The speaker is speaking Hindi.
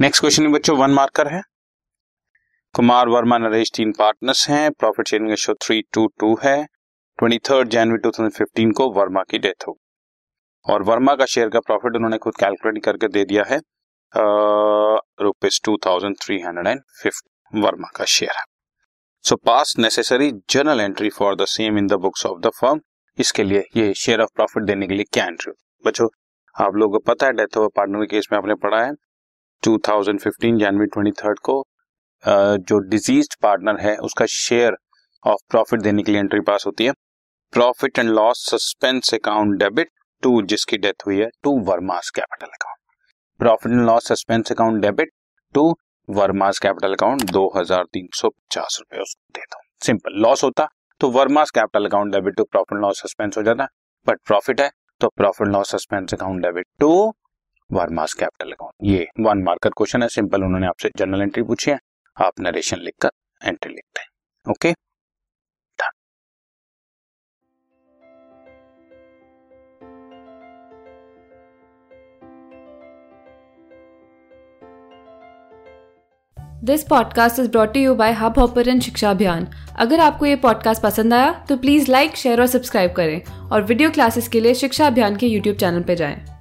नेक्स्ट क्वेश्चन बच्चों वन मार्कर है। कुमार वर्मा, नरेश तीन पार्टनर्स हैं। Profit sharing ratio three two two है। Twenty third January two thousand fifteen को वर्मा की डेथ हो। और वर्मा का शेयर का प्रॉफिट उन्होंने खुद कैलकुलेट करके दे दिया है। Rupees two thousand three hundred and fifty Verma का शेयर है। So pass necessary journal entry for the same in the books of the firm इसके लिए ये शेयर ऑफ़ प्रॉफिट देने के लिए क्या एंट्री बच्चों, आप लोगों को पता है डेथ ऑफ़ पार्टनर केस में आपने पढ़ा है। 2015 जनवरी 23 को जो डिज़ीज़ पार्टनर है, उसका शेयर ऑफ़ प्रॉफिट देने के लिए एंट्री पास होती है। Profit and loss suspense account debit to जिसकी डेथ हुई है to Verma's capital account profit and loss suspense account debit to Verma's capital account दो हज़ार तीन सौ पचास रुपए उसको दे दो। सिंपल लॉस होता तो Verma's capital account debit to profit loss suspense हो जाता। बट प्रॉफिट है तो profit loss suspense account debit to Verma's capital account ये वन मार्कर क्वेश्चन है सिंपल उन्होंने आपसे जनरल एंट्री पूछी है, आप नरेशन लिखकर एंट्री लिखते हैं okay this podcast is brought you by Hubhopper शिक्षा अभियान अगर आपको ये पॉडकास्ट पसंद आया तो प्लीज़ लाइक शेयर और सब्सक्राइब करें और वीडियो क्लासेस के लिए शिक्षा अभियान के यूट्यूब चैनल पर जाएँ।